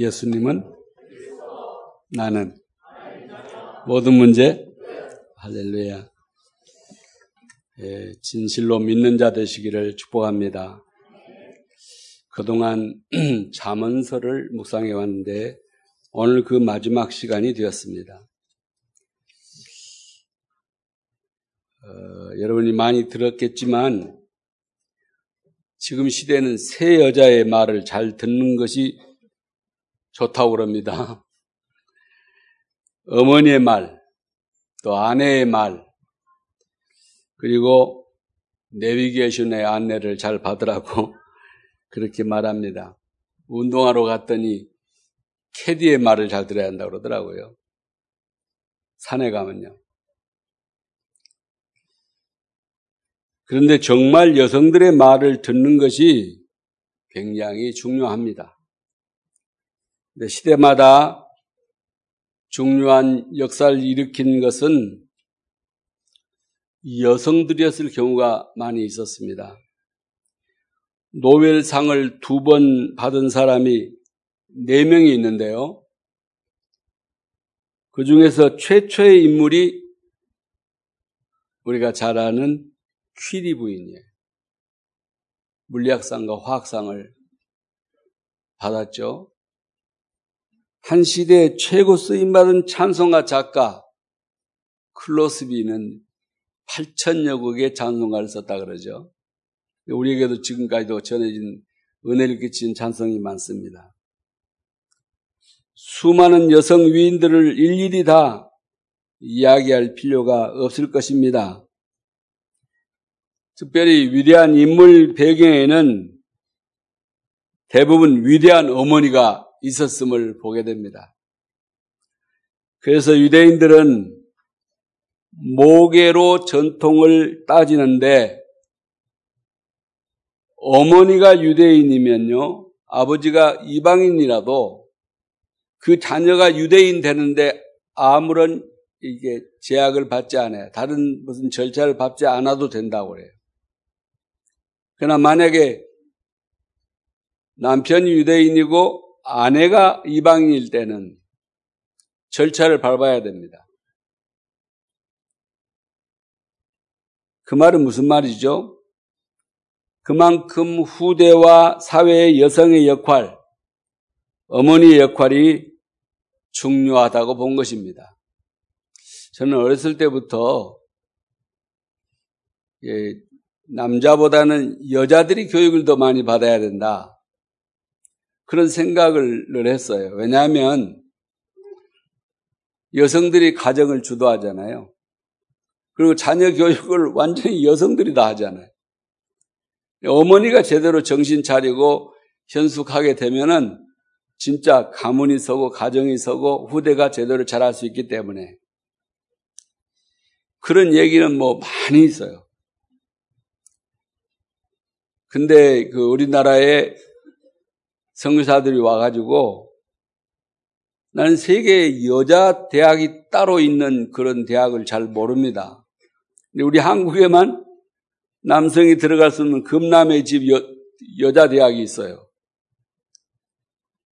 예수님은 나는 모든 문제 할렐루야. 예, 진실로 믿는 자 되시기를 축복합니다. 그동안 잠언서를 묵상해 왔는데 오늘 그 마지막 시간이 되었습니다. 어, 여러분이 많이 들었겠지만 지금 시대는 새 여자의 말을 잘 듣는 것이 좋다고 그럽니다. 어머니의 말, 또 아내의 말, 그리고 내비게이션의 안내를 잘 받으라고 그렇게 말합니다. 운동하러 갔더니 캐디의 말을 잘 들어야 한다고 그러더라고요. 산에 가면요. 그런데 정말 여성들의 말을 듣는 것이 굉장히 중요합니다. 시대마다 중요한 역사를 일으킨 것은 여성들이었을 경우가 많이 있었습니다. 노벨상을 두 번 받은 사람이 네 명이 있는데요. 그 중에서 최초의 인물이 우리가 잘 아는 퀴리 부인이에요. 물리학상과 화학상을 받았죠. 한 시대의 최고 쓰임받은 찬송가 작가 클로스비는 8천여 곡의 찬송가를 썼다 그러죠. 우리에게도 지금까지도 전해진 은혜를 끼친 찬송이 많습니다. 수많은 여성 위인들을 일일이 다 이야기할 필요가 없을 것입니다. 특별히 위대한 인물 배경에는 대부분 위대한 어머니가 있었음을 보게 됩니다. 그래서 유대인들은 모계로 전통을 따지는데 어머니가 유대인이면요, 아버지가 이방인이라도 그 자녀가 유대인 되는데 아무런 이게 제약을 받지 않아요. 다른 무슨 절차를 밟지 않아도 된다고 그래요. 그러나 만약에 남편이 유대인이고 아내가 이방인일 때는 절차를 밟아야 됩니다. 그 말은 무슨 말이죠? 그만큼 후대와 사회의 여성의 역할, 어머니의 역할이 중요하다고 본 것입니다. 저는 어렸을 때부터 예, 남자보다는 여자들이 교육을 더 많이 받아야 된다. 그런 생각을 늘 했어요. 왜냐하면 여성들이 가정을 주도하잖아요. 그리고 자녀 교육을 완전히 여성들이 다 하잖아요. 어머니가 제대로 정신 차리고 현숙하게 되면은 진짜 가문이 서고 가정이 서고 후대가 제대로 자랄 수 있기 때문에 그런 얘기는 뭐 많이 있어요. 근데 그 우리나라에 성교사들이 와가지고 나는 세계 여자 대학이 따로 있는 그런 대학을 잘 모릅니다. 우리 한국에만 남성이 들어갈 수 있는 금남의 집 여, 여자 대학이 있어요.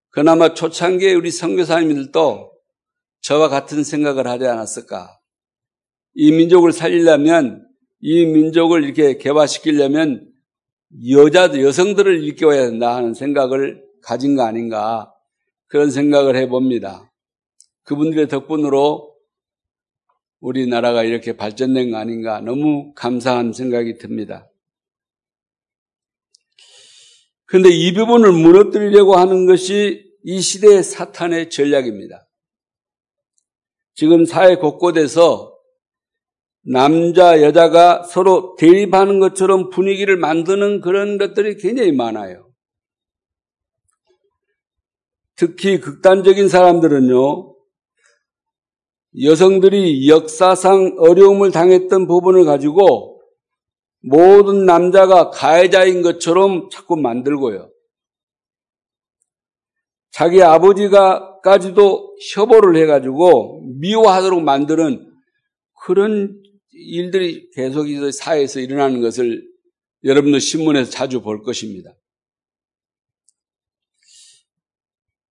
그나마 초창기에 우리 선교사님들도 저와 같은 생각을 하지 않았을까? 이 민족을 살리려면 이 민족을 이렇게 개화시키려면 여자 여성들을 일깨워야 된다 하는 생각을 가진 거 아닌가 그런 생각을 해봅니다. 그분들의 덕분으로 우리나라가 이렇게 발전된 거 아닌가 너무 감사한 생각이 듭니다. 그런데 이 부분을 무너뜨리려고 하는 것이 이 시대의 사탄의 전략입니다. 지금 사회 곳곳에서 남자, 여자가 서로 대립하는 것처럼 분위기를 만드는 그런 것들이 굉장히 많아요. 특히 극단적인 사람들은요, 여성들이 역사상 어려움을 당했던 부분을 가지고 모든 남자가 가해자인 것처럼 자꾸 만들고요. 자기 아버지가까지도 협오를 해가지고 미워하도록 만드는 그런 일들이 계속 사회에서 일어나는 것을 여러분도 신문에서 자주 볼 것입니다.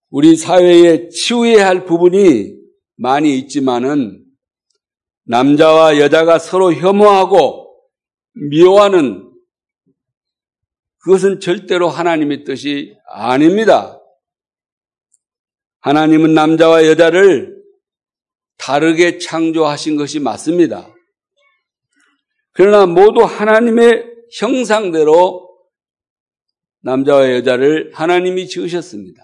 우리 사회에 치유해야 할 부분이 많이 있지만은 남자와 여자가 서로 혐오하고 미워하는 그것은 절대로 하나님의 뜻이 아닙니다. 하나님은 남자와 여자를 다르게 창조하신 것이 맞습니다. 그러나 모두 하나님의 형상대로 남자와 여자를 하나님이 지으셨습니다.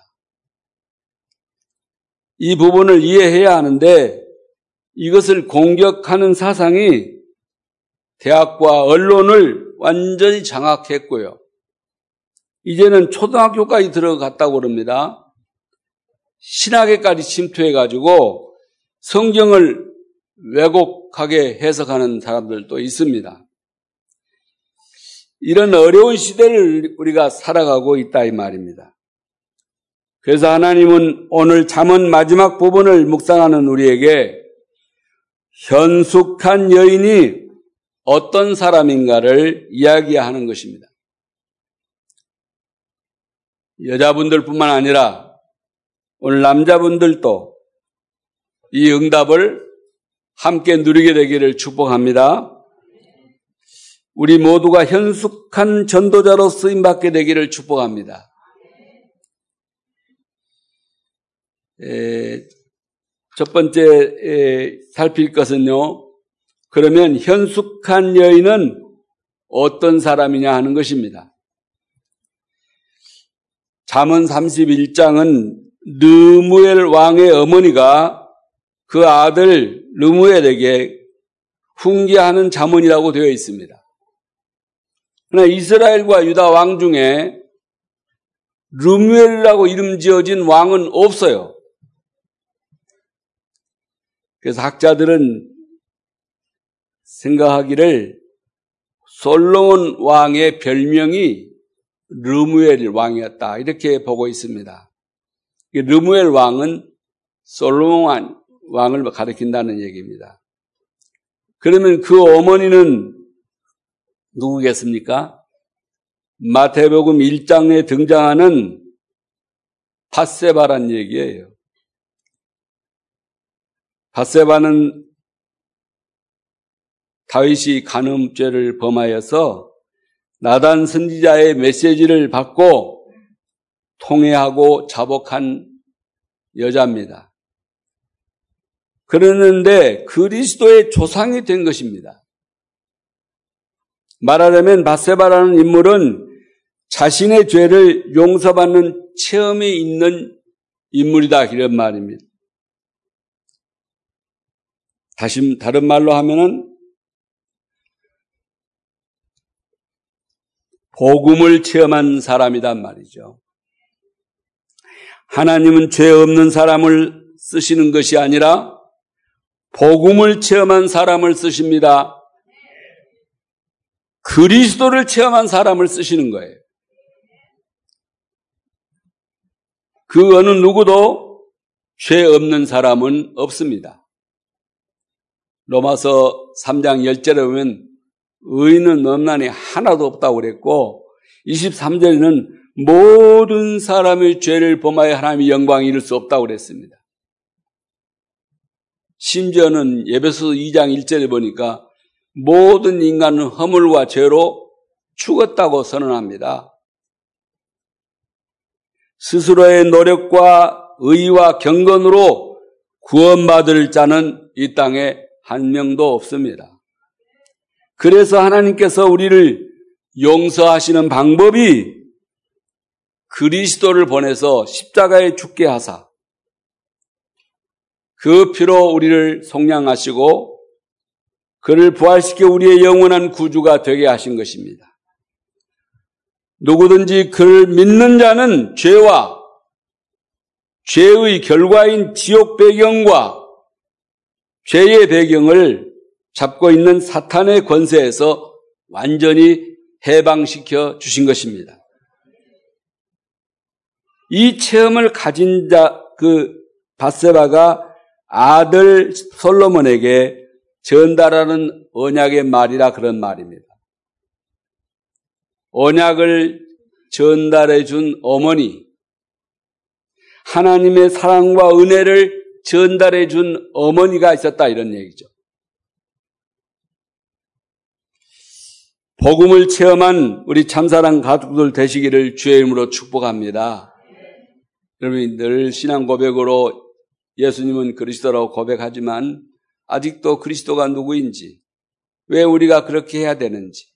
이 부분을 이해해야 하는데 이것을 공격하는 사상이 대학과 언론을 완전히 장악했고요. 이제는 초등학교까지 들어갔다고 그럽니다. 신학에까지 침투해가지고 성경을 왜곡하게 해석하는 사람들도 있습니다. 이런 어려운 시대를 우리가 살아가고 있다 이 말입니다. 그래서 하나님은 오늘 잠언 마지막 부분을 묵상하는 우리에게 현숙한 여인이 어떤 사람인가를 이야기하는 것입니다. 여자분들뿐만 아니라 오늘 남자분들도 이 응답을 함께 누리게 되기를 축복합니다. 우리 모두가 현숙한 전도자로 쓰임받게 되기를 축복합니다. 에, 첫 번째 에, 살필 것은요. 그러면 현숙한 여인은 어떤 사람이냐 하는 것입니다. 잠언 31장은 느무엘 왕의 어머니가 그 아들 르무엘에게 훈계하는 자문이라고 되어 있습니다. 그러나 이스라엘과 유다 왕 중에 르무엘이라고 이름 지어진 왕은 없어요. 그래서 학자들은 생각하기를 솔로몬 왕의 별명이 르무엘 왕이었다. 이렇게 보고 있습니다. 르무엘 왕은 솔로몬 왕을 가리킨다는 얘기입니다. 그러면 그 어머니는 누구겠습니까? 마태복음 1장에 등장하는 바세바란 얘기예요. 바세바는 다윗이 간음죄를 범하여서 나단 선지자의 메시지를 받고 통해하고 자복한 여자입니다. 그러는데 그리스도의 조상이 된 것입니다. 말하자면 바세바라는 인물은 자신의 죄를 용서받는 체험이 있는 인물이다 이런 말입니다. 다시 다른 말로 하면은 복음을 체험한 사람이란 말이죠. 하나님은 죄 없는 사람을 쓰시는 것이 아니라 복음을 체험한 사람을 쓰십니다. 그리스도를 체험한 사람을 쓰시는 거예요. 그 어느 누구도 죄 없는 사람은 없습니다. 로마서 3장 10절에 보면 의인은 넘나니 하나도 없다고 그랬고 23절에는 모든 사람의 죄를 범하여 하나님의 영광을 이룰 수 없다고 그랬습니다. 심지어는 예배소 2장 1절에 보니까 모든 인간은 허물과 죄로 죽었다고 선언합니다. 스스로의 노력과 의와 경건으로 구원받을 자는 이 땅에 한 명도 없습니다. 그래서 하나님께서 우리를 용서하시는 방법이 그리스도를 보내서 십자가에 죽게 하사 그 피로 우리를 속량하시고 그를 부활시켜 우리의 영원한 구주가 되게 하신 것입니다. 누구든지 그를 믿는 자는 죄와 죄의 결과인 지옥 배경과 죄의 배경을 잡고 있는 사탄의 권세에서 완전히 해방시켜 주신 것입니다. 이 체험을 가진 자, 그 바세바가 아들 솔로몬에게 전달하는 언약의 말이라 그런 말입니다. 언약을 전달해 준 어머니, 하나님의 사랑과 은혜를 전달해 준 어머니가 있었다 이런 얘기죠. 복음을 체험한 우리 참사랑 가족들 되시기를 주의 이름으로 축복합니다. 여러분이 늘 신앙 고백으로 예수님은 그리스도라고 고백하지만 아직도 그리스도가 누구인지, 왜 우리가 그렇게 해야 되는지,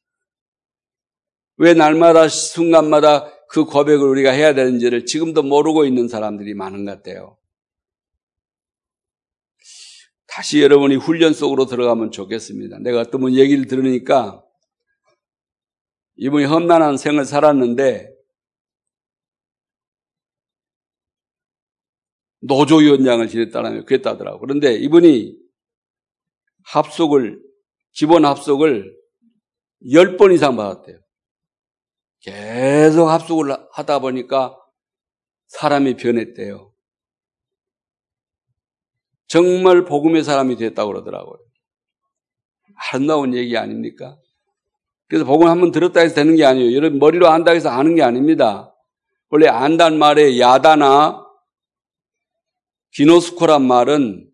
왜 날마다 순간마다 그 고백을 우리가 해야 되는지를 지금도 모르고 있는 사람들이 많은 것 같아요. 다시 여러분이 훈련 속으로 들어가면 좋겠습니다. 내가 어떤 분 얘기를 들으니까 이분이 험난한 생을 살았는데 노조위원장을 지냈다는 그랬다더라고. 그런데 이분이 합숙을 기본 합숙을 10번 이상 받았대요. 계속 합숙을 하다 보니까 사람이 변했대요. 정말 복음의 사람이 됐다고 그러더라고요. 아름다운 얘기 아닙니까? 그래서 복음 한번 들었다 해서 되는 게 아니에요. 여러분 머리로 안다 해서 아는 게 아닙니다. 원래 안단 말에 야다나 기노스코란 말은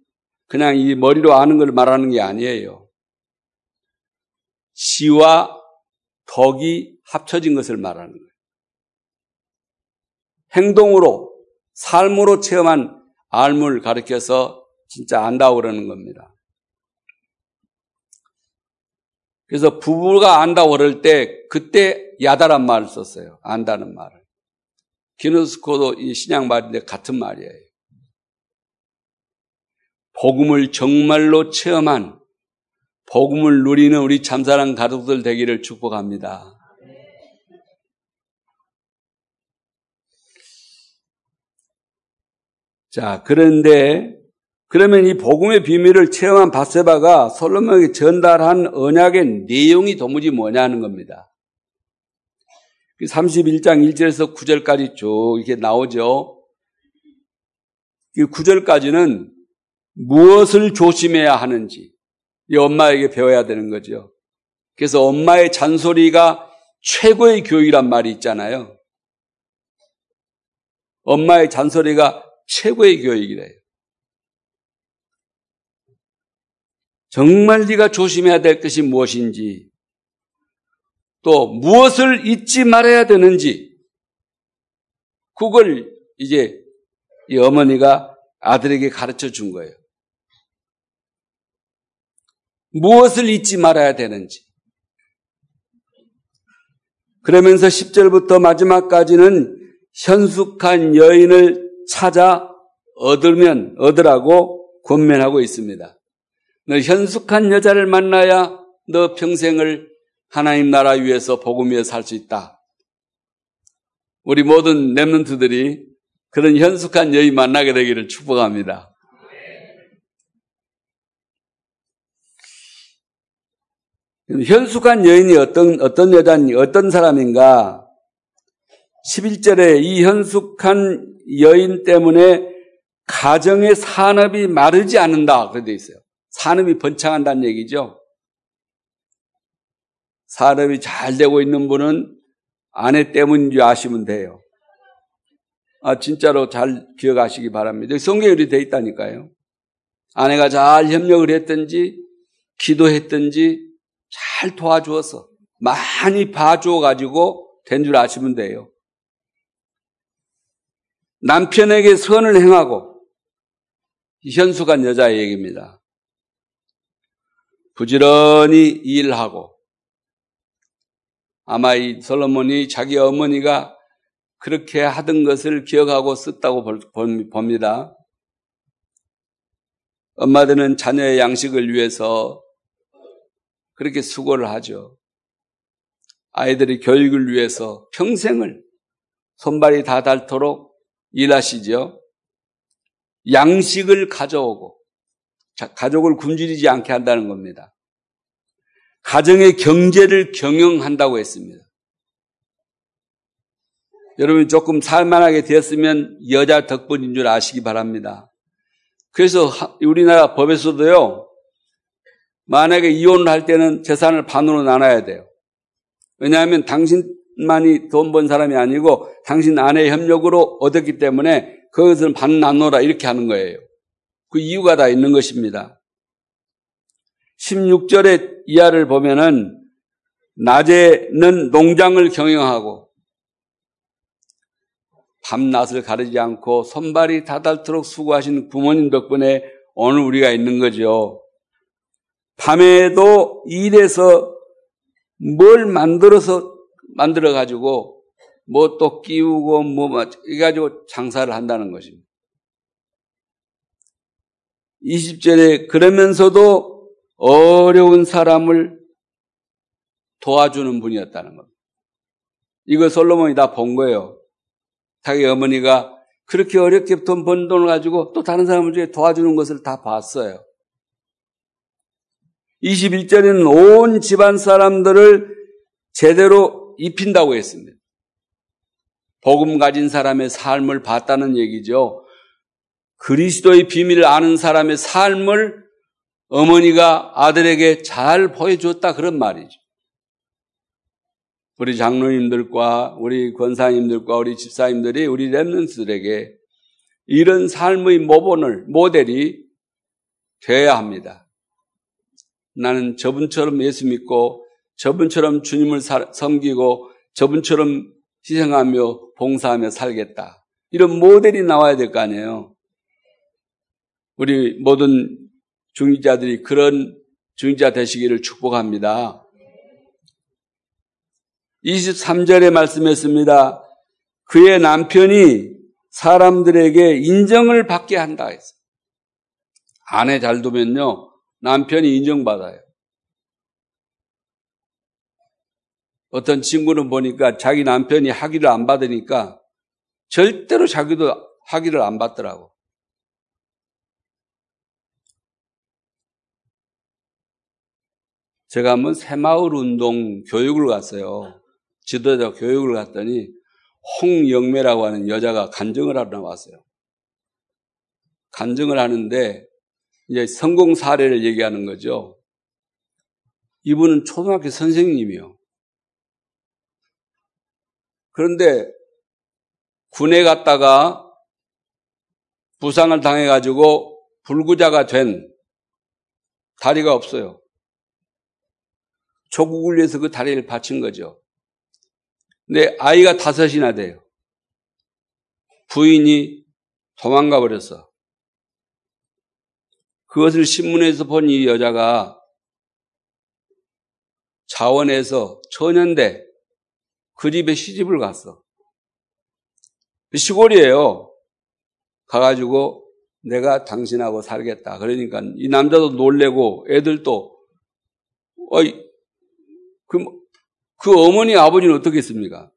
그냥 이 머리로 아는 걸 말하는 게 아니에요. 시와 덕이 합쳐진 것을 말하는 거예요. 행동으로, 삶으로 체험한 알물 가르켜서 진짜 안다고 그러는 겁니다. 그래서 부부가 안다고 그럴 때 그때 야다란 말을 썼어요. 안다는 말을. 기누스코도 이 신약 말인데 같은 말이에요. 복음을 정말로 체험한 복음을 누리는 우리 참사랑 가족들 되기를 축복합니다. 자, 그런데 그러면 이 복음의 비밀을 체험한 바세바가 솔로몬에게 전달한 언약의 내용이 도무지 뭐냐는 겁니다. 31장 1절에서 9절까지 쭉 이렇게 나오죠. 이 9절까지는 무엇을 조심해야 하는지 이 엄마에게 배워야 되는 거죠. 그래서 엄마의 잔소리가 최고의 교육이란 말이 있잖아요. 엄마의 잔소리가 최고의 교육이래요. 정말 네가 조심해야 될 것이 무엇인지 또 무엇을 잊지 말아야 되는지 그걸 이제 이 어머니가 아들에게 가르쳐 준 거예요. 무엇을 잊지 말아야 되는지. 그러면서 10절부터 마지막까지는 현숙한 여인을 찾아 얻으면 얻으라고 권면하고 있습니다. 너 현숙한 여자를 만나야 너 평생을 하나님 나라 위해서 복음 위에 살 수 있다. 우리 모든 랩런트들이 그런 현숙한 여인 만나게 되기를 축복합니다. 현숙한 여인이 어떤, 어떤 여자니, 어떤 사람인가? 11절에 이 현숙한 여인 때문에 가정의 산업이 마르지 않는다. 그래 돼 있어요. 산업이 번창한다는 얘기죠. 산업이 잘 되고 있는 분은 아내 때문인 줄 아시면 돼요. 아, 진짜로 잘 기억하시기 바랍니다. 성경에 이렇게 돼 있다니까요. 아내가 잘 협력을 했든지, 기도했든지, 잘 도와주어서, 많이 봐줘 가지고 된 줄 아시면 돼요. 남편에게 선을 행하고 현숙한 여자의 얘기입니다. 부지런히 일하고 아마 이 솔로몬이 자기 어머니가 그렇게 하던 것을 기억하고 썼다고 봅니다. 엄마들은 자녀의 양식을 위해서 그렇게 수고를 하죠. 아이들의 교육을 위해서 평생을 손발이 다 닳도록 일하시죠. 양식을 가져오고 가족을 굶주리지 않게 한다는 겁니다. 가정의 경제를 경영한다고 했습니다. 여러분 조금 살만하게 되었으면 여자 덕분인 줄 아시기 바랍니다. 그래서 우리나라 법에서도요, 만약에 이혼을 할 때는 재산을 반으로 나눠야 돼요. 왜냐하면 당신 만이 돈 번 사람이 아니고 당신 아내의 협력으로 얻었기 때문에 그것은 반 나눠라 이렇게 하는 거예요. 그 이유가 다 있는 것입니다. 16절의 이하를 보면은 낮에는 농장을 경영하고 밤낮을 가리지 않고 손발이 다닳도록 수고하신 부모님 덕분에 오늘 우리가 있는 거죠. 밤에도 일해서 뭘 만들어서 만들어 가지고 뭐 또 끼우고 뭐 이가지고 장사를 한다는 것입니다. 20절에 그러면서도 어려운 사람을 도와주는 분이었다는 겁니다. 이거 솔로몬이 다 본 거예요. 자기 어머니가 그렇게 어렵게 돈 번 돈을 가지고 또 다른 사람을 중에 도와주는 것을 다 봤어요. 21절에는 온 집안 사람들을 제대로 입힌다고 했습니다. 복음 가진 사람의 삶을 봤다는 얘기죠. 그리스도의 비밀을 아는 사람의 삶을 어머니가 아들에게 잘 보여줬다 그런 말이죠. 우리 장로님들과 우리 권사님들과 우리 집사님들이 우리 랩런스들에게 이런 삶의 모본을 모델이 되어야 합니다. 나는 저분처럼 예수 믿고 저분처럼 주님을 섬기고 저분처럼 희생하며 봉사하며 살겠다. 이런 모델이 나와야 될 거 아니에요. 우리 모든 중직자들이 그런 중직자 되시기를 축복합니다. 23절에 말씀했습니다. 그의 남편이 사람들에게 인정을 받게 한다 했어요. 아내 잘 두면요. 남편이 인정받아요. 어떤 친구는 보니까 자기 남편이 학위를 안 받으니까 절대로 자기도 학위를 안 받더라고. 제가 한번 새마을 운동 교육을 갔어요. 지도자 교육을 갔더니 홍영매라고 하는 여자가 간증을 하러 나왔어요. 간증을 하는데 이제 성공 사례를 얘기하는 거죠. 이분은 초등학교 선생님이요. 그런데 군에 갔다가 부상을 당해가지고 불구자가 된 다리가 없어요. 조국을 위해서 그 다리를 바친 거죠. 근데 아이가 다섯이나 돼요. 부인이 도망가 버렸어. 그것을 신문에서 본 이 여자가 자원에서 천연대 그 집에 시집을 갔어. 시골이에요. 가가지고 내가 당신하고 살겠다. 그러니까 이 남자도 놀래고 애들도 어이 그그 어머니 아버지는 어떻게 했습니까?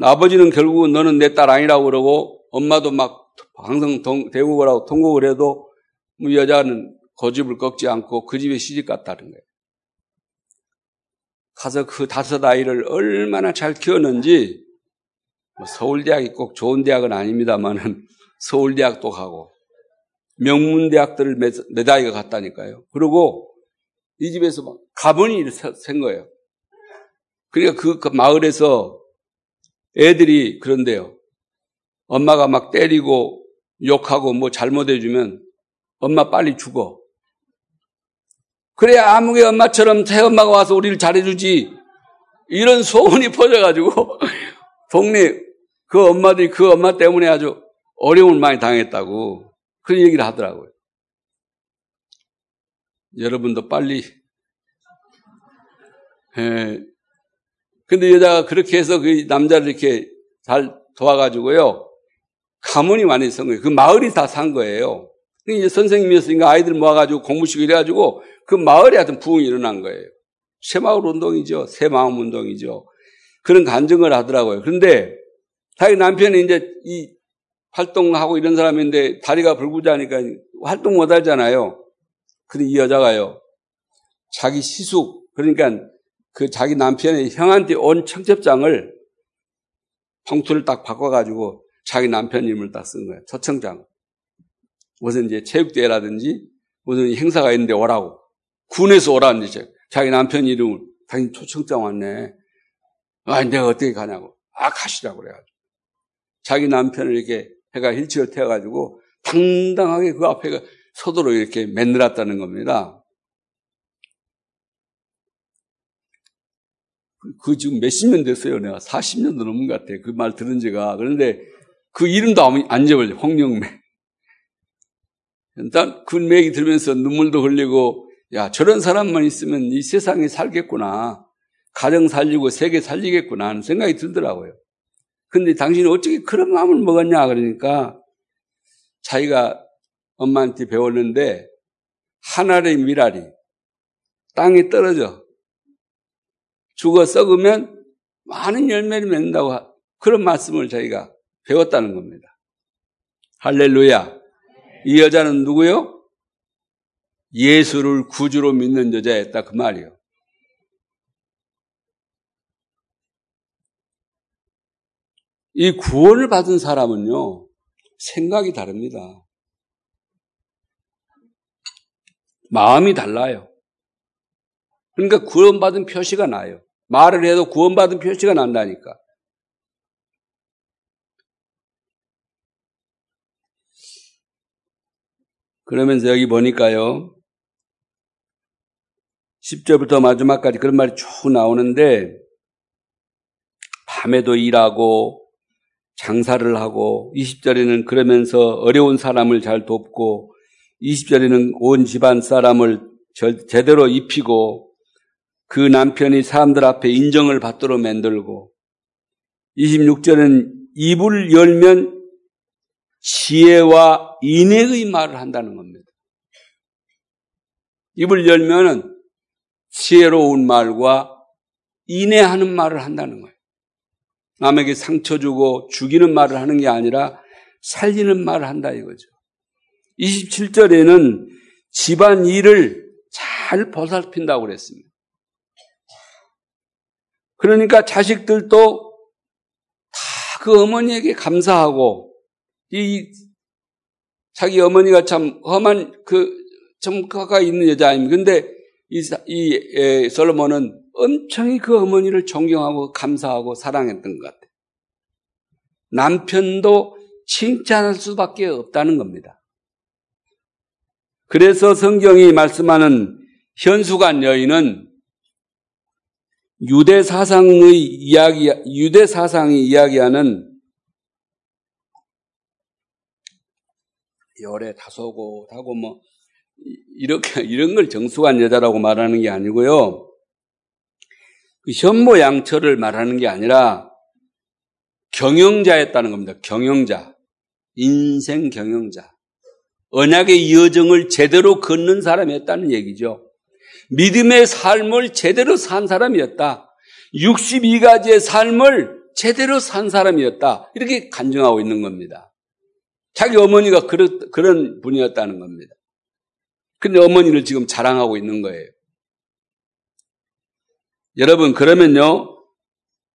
아버지는 결국은 너는 내 딸 아니라고 그러고 엄마도 막 항상 대국을 하고 통곡을 해도 뭐 여자는 고집을 꺾지 않고 그 집에 시집 갔다는 거예요. 가서 그 다섯 아이를 얼마나 잘 키웠는지 뭐 서울대학이 꼭 좋은 대학은 아닙니다만은 서울대학도 가고 명문대학들을 내 아이가 갔다니까요. 그리고 이 집에서 막 가문이 생 거예요. 그러니까 그, 그 마을에서 애들이 그런데요. 엄마가 막 때리고 욕하고 뭐 잘못해주면 엄마 빨리 죽어. 그래야 아무개 엄마처럼 새엄마가 와서 우리를 잘해주지. 이런 소문이 퍼져가지고 동네 그 엄마들이 그 엄마 때문에 아주 어려움을 많이 당했다고 그런 얘기를 하더라고요. 여러분도 빨리 예, 근데 여자가 그렇게 해서 그 남자를 이렇게 잘 도와가지고요. 가문이 많이 선 거예요. 그 마을이 다 산 거예요. 이제 선생님이었으니까 아이들 모아가지고 공부시키고 이래가지고 그 마을에 하여튼 부흥이 일어난 거예요. 새마을 운동이죠. 새마음 운동이죠. 그런 간증을 하더라고요. 그런데 자기 남편이 이제 이 활동하고 이런 사람인데 다리가 불구자니까 활동 못 하잖아요. 근데 이 여자가요. 자기 시숙, 그러니까 그 자기 남편의 형한테 온 청첩장을 봉투를 딱 바꿔가지고 자기 남편 이름을 딱 쓴 거예요. 초청장. 무슨 이제 체육대회라든지 무슨 행사가 있는데 오라고. 군에서 오라는 이제 자기 남편 이름을 당연히 초청장 왔네. 아, 내가 어떻게 가냐고. 아, 가시라고 그래가지고. 자기 남편을 이렇게 해가 일치를 태워가지고 당당하게 그 앞에 서도록 이렇게 맨들었다는 겁니다. 그 지금 몇십 년 됐어요. 내가 40년도 넘은 것 같아. 그 말 들은 지가. 그런데 그 이름도 안 잊어버려. 홍영매. 일단 그 얘기 들으면서 눈물도 흘리고 야 저런 사람만 있으면 이 세상에 살겠구나. 가정 살리고 세계 살리겠구나 하는 생각이 들더라고요. 근데 당신이 어떻게 그런 마음을 먹었냐 그러니까 자기가 엄마한테 배웠는데 하늘의 미랄이 땅에 떨어져 죽어 썩으면 많은 열매를 맺는다고 그런 말씀을 자기가 배웠다는 겁니다. 할렐루야. 이 여자는 누구요? 예수를 구주로 믿는 여자였다 그 말이요. 이 구원을 받은 사람은요, 생각이 다릅니다. 마음이 달라요. 그러니까 구원받은 표시가 나요. 말을 해도 구원받은 표시가 난다니까. 그러면서 여기 보니까요. 10절부터 마지막까지 그런 말이 쭉 나오는데 밤에도 일하고 장사를 하고 20절에는 그러면서 어려운 사람을 잘 돕고 20절에는 온 집안 사람을 제대로 입히고 그 남편이 사람들 앞에 인정을 받도록 만들고 26절은 입을 열면 지혜와 인내의 말을 한다는 겁니다. 입을 열면은 지혜로운 말과 인내하는 말을 한다는 거예요. 남에게 상처 주고 죽이는 말을 하는 게 아니라 살리는 말을 한다 이거죠. 27절에는 집안 일을 잘 보살핀다고 그랬습니다. 그러니까 자식들도 다 그 어머니에게 감사하고 이 자기 어머니가 참 험한 그 점가가 있는 여자 아닙니까? 근데 이, 이 에, 솔로몬은 엄청히 그 어머니를 존경하고 감사하고 사랑했던 것 같아요. 남편도 칭찬할 수밖에 없다는 겁니다. 그래서 성경이 말씀하는 현수관 여인은 유대 사상의 이야기, 유대 사상이 이야기하는 열에 다소고 하고 뭐 이렇게 이런 걸 정숙한 여자라고 말하는 게 아니고요. 그 현모 양처를 말하는 게 아니라 경영자였다는 겁니다. 경영자. 인생 경영자. 언약의 여정을 제대로 걷는 사람이었다는 얘기죠. 믿음의 삶을 제대로 산 사람이었다. 62가지의 삶을 제대로 산 사람이었다. 이렇게 간증하고 있는 겁니다. 자기 어머니가 그런, 그런 분이었다는 겁니다. 근데 어머니를 지금 자랑하고 있는 거예요. 여러분, 그러면요,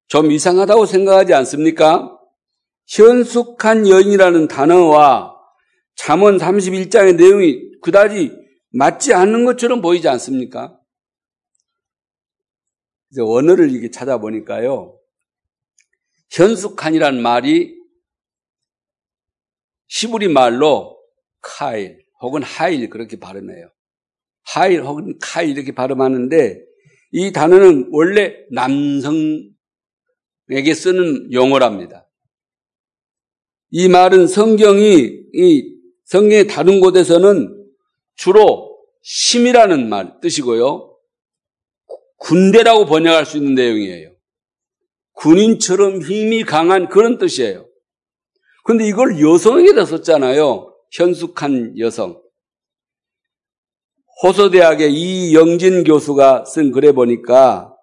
좀 이상하다고 생각하지 않습니까? 현숙한 여인이라는 단어와 잠언 31장의 내용이 그다지 맞지 않는 것처럼 보이지 않습니까? 그래서 원어를 이렇게 찾아보니까요. 현숙한이라는 말이 시부리 말로 카일 혹은 하일 그렇게 발음해요. 하일 혹은 카일 이렇게 발음하는데 이 단어는 원래 남성에게 쓰는 용어랍니다. 이 말은 성경이 이 성경의 다른 곳에서는 주로 심이라는 말 뜻이고요. 군대라고 번역할 수 있는 내용이에요. 군인처럼 힘이 강한 그런 뜻이에요. 근데 이걸 여성에게다 썼잖아요. 현숙한 여성. 호서대학의 이영진 교수가 쓴 글에 보니까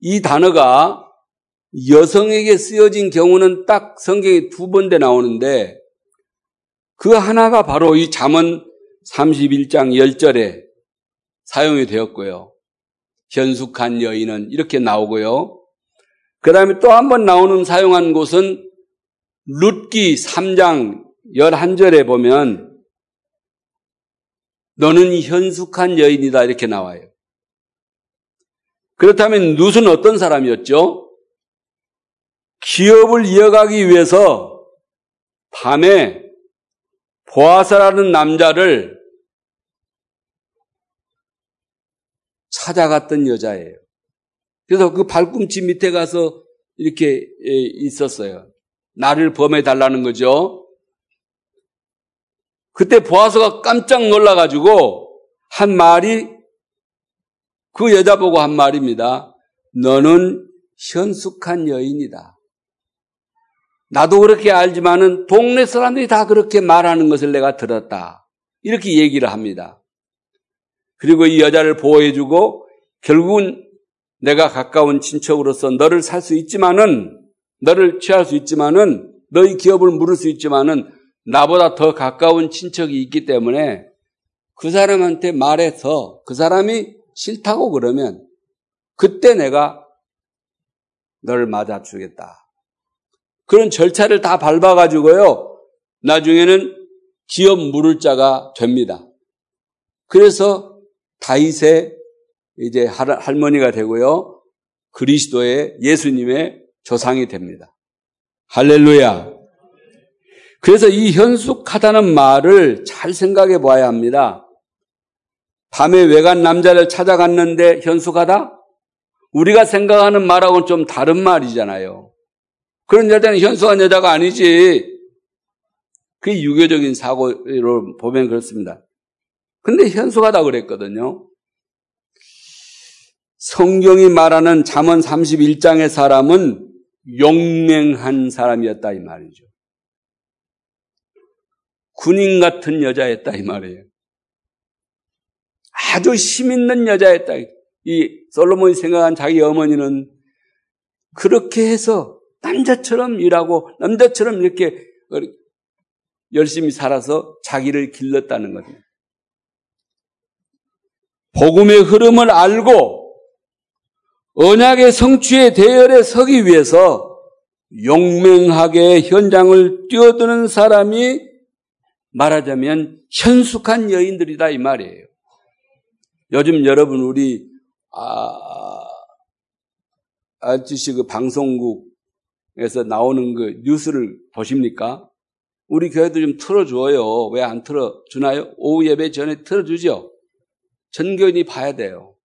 이 단어가 여성에게 쓰여진 경우는 딱 성경에 두 번째 나오는데 그 하나가 바로 이 잠언 31장 10절에 사용이 되었고요. 현숙한 여인은 이렇게 나오고요. 그 다음에 또 한 번 나오는 사용한 곳은 룻기 3장 11절에 보면 너는 현숙한 여인이다 이렇게 나와요. 그렇다면 룻은 어떤 사람이었죠? 기업을 이어가기 위해서 밤에 보아사라는 남자를 찾아갔던 여자예요. 그래서 그 발꿈치 밑에 가서 이렇게 있었어요. 나를 범해 달라는 거죠. 그때 보아서가 깜짝 놀라가지고 한 말이 그 여자 보고 한 말입니다. 너는 현숙한 여인이다. 나도 그렇게 알지만은 동네 사람들이 다 그렇게 말하는 것을 내가 들었다. 이렇게 얘기를 합니다. 그리고 이 여자를 보호해주고 결국은 내가 가까운 친척으로서 너를 살 수 있지만은 너를 취할 수 있지만은 너희 기업을 물을 수 있지만은 나보다 더 가까운 친척이 있기 때문에 그 사람한테 말해서 그 사람이 싫다고 그러면 그때 내가 너를 맞아주겠다. 그런 절차를 다 밟아가지고요. 나중에는 기업 물을 자가 됩니다. 그래서 다윗의 이제 할머니가 되고요. 그리스도의 예수님의 조상이 됩니다. 할렐루야. 그래서 이 현숙하다는 말을 잘 생각해 봐야 합니다. 밤에 외간 남자를 찾아갔는데 현숙하다? 우리가 생각하는 말하고는 좀 다른 말이잖아요. 그런 여자는 현숙한 여자가 아니지. 그게 유교적인 사고로 보면 그렇습니다. 근데 현숙하다 그랬거든요. 성경이 말하는 잠언 31장의 사람은 용맹한 사람이었다 이 말이죠. 군인 같은 여자였다 이 말이에요. 아주 힘 있는 여자였다. 이 솔로몬이 생각한 자기 어머니는 그렇게 해서 남자처럼 일하고 남자처럼 이렇게 열심히 살아서 자기를 길렀다는 겁니다. 복음의 흐름을 알고 언약의 성취의 대열에 서기 위해서 용맹하게 현장을 뛰어드는 사람이 말하자면 현숙한 여인들이다 이 말이에요. 요즘 여러분 우리 아, 아저씨 그 방송국에서 나오는 그 뉴스를 보십니까? 우리 교회도 좀 틀어줘요. 왜 안 틀어주나요? 오후 예배 전에 틀어주죠? 전교인이 봐야 돼요.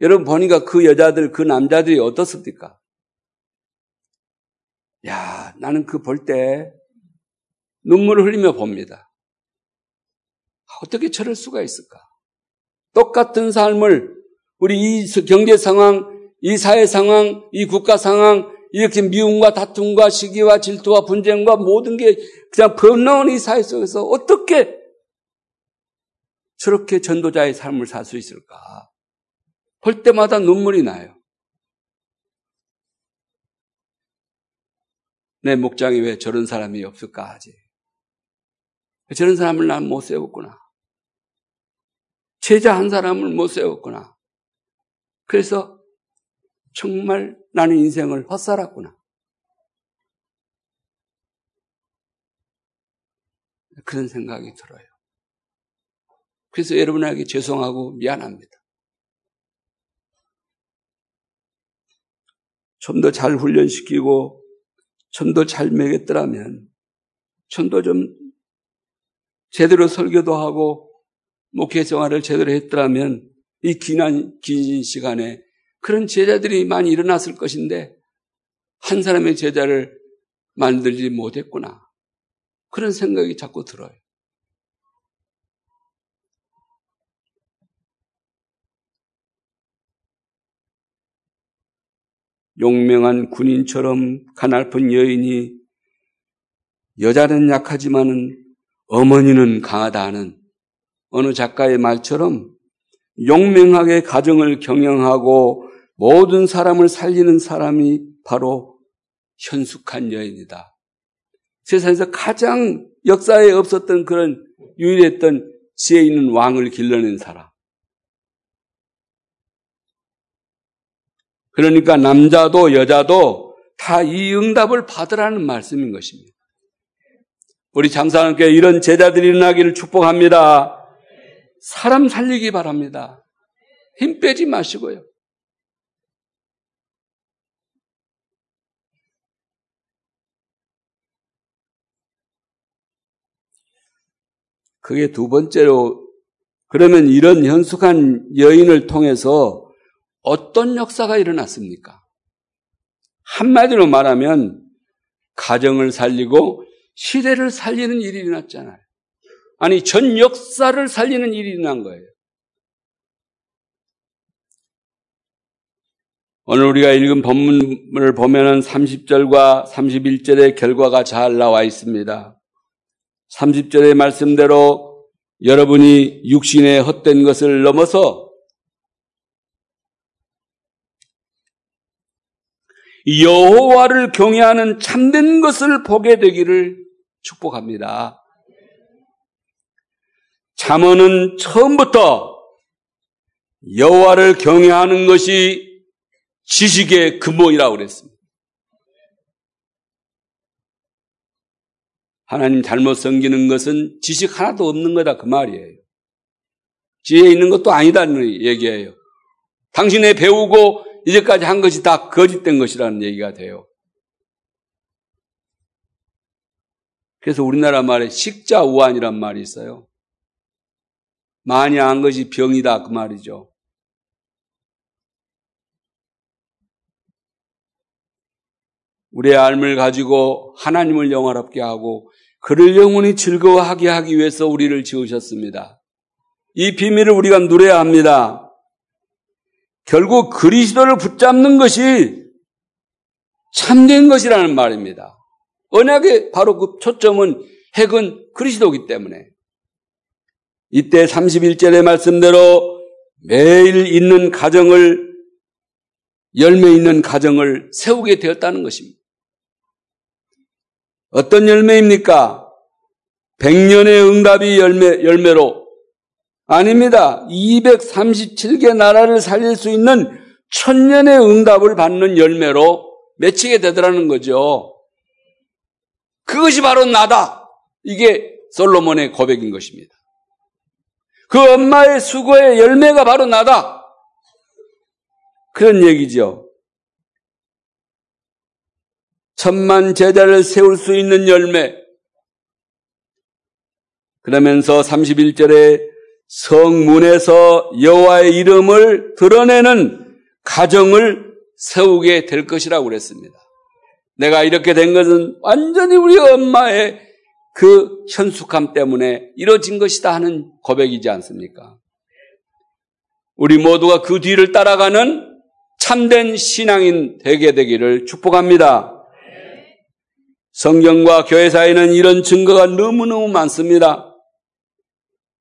여러분 보니까 그 여자들, 그 남자들이 어떻습니까? 야, 나는 그 볼 때 눈물을 흘리며 봅니다. 어떻게 저럴 수가 있을까? 똑같은 삶을 우리 이 경제 상황, 이 사회 상황, 이 국가 상황, 이렇게 미움과 다툼과 시기와 질투와 분쟁과 모든 게 그냥 번나온 이 사회 속에서 어떻게 저렇게 전도자의 삶을 살 수 있을까? 볼 때마다 눈물이 나요. 내 목장에 왜 저런 사람이 없을까 하지. 저런 사람을 난 못 세웠구나. 제자 한 사람을 못 세웠구나. 그래서 정말 나는 인생을 헛살았구나. 그런 생각이 들어요. 그래서 여러분에게 죄송하고 미안합니다. 좀 더 잘 훈련시키고 좀 더 잘 먹였더라면 좀 더 좀 제대로 설교도 하고 목회 생활을 제대로 했더라면 이 기난, 긴 시간에 그런 제자들이 많이 일어났을 것인데 한 사람의 제자를 만들지 못했구나. 그런 생각이 자꾸 들어요. 용맹한 군인처럼 가날픈 여인이 여자는 약하지만은 어머니는 강하다 하는 어느 작가의 말처럼 용맹하게 가정을 경영하고 모든 사람을 살리는 사람이 바로 현숙한 여인이다. 세상에서 가장 역사에 없었던 그런 유일했던 지혜 있는 왕을 길러낸 사람. 그러니까 남자도 여자도 다 이 응답을 받으라는 말씀인 것입니다. 우리 장사님께 이런 제자들이 일어나기를 축복합니다. 사람 살리기 바랍니다. 힘 빼지 마시고요. 그게 두 번째로 그러면 이런 현숙한 여인을 통해서 어떤 역사가 일어났습니까? 한마디로 말하면 가정을 살리고 시대를 살리는 일이 일어났잖아요. 아니 전 역사를 살리는 일이 일어난 거예요. 오늘 우리가 읽은 본문을 보면은 30절과 31절의 결과가 잘 나와 있습니다. 30절의 말씀대로 여러분이 육신의 헛된 것을 넘어서 여호와를 경외하는 참된 것을 보게 되기를 축복합니다. 잠언은 처음부터 여호와를 경외하는 것이 지식의 근본이라고 그랬습니다. 하나님 잘못 섬기는 것은 지식 하나도 없는 거다 그 말이에요. 지혜 있는 것도 아니다는 얘기예요. 당신의 배우고 이제까지 한 것이 다 거짓된 것이라는 얘기가 돼요. 그래서 우리나라 말에 식자우환이란 말이 있어요. 많이 한 것이 병이다 그 말이죠. 우리의 삶을 가지고 하나님을 영화롭게 하고 그를 영원히 즐거워하게 하기 위해서 우리를 지으셨습니다. 이 비밀을 우리가 누려야 합니다. 결국 그리스도를 붙잡는 것이 참된 것이라는 말입니다. 언약의 바로 그 초점은 핵은 그리스도이기 때문에 이때 31절의 말씀대로 매일 있는 가정을 열매 있는 가정을 세우게 되었다는 것입니다. 어떤 열매입니까? 백년의 응답이 열매, 열매로 아닙니다. 237개 나라를 살릴 수 있는 천년의 응답을 받는 열매로 맺히게 되더라는 거죠. 그것이 바로 나다. 이게 솔로몬의 고백인 것입니다. 그 엄마의 수고의 열매가 바로 나다. 그런 얘기죠. 천만 제자를 세울 수 있는 열매. 그러면서 31절에 성문에서 여호와의 이름을 드러내는 가정을 세우게 될 것이라고 그랬습니다. 내가 이렇게 된 것은 완전히 우리 엄마의 그 현숙함 때문에 이루어진 것이다 하는 고백이지 않습니까? 우리 모두가 그 뒤를 따라가는 참된 신앙인 되게 되기를 축복합니다. 성경과 교회 사이는 이런 증거가 너무너무 많습니다.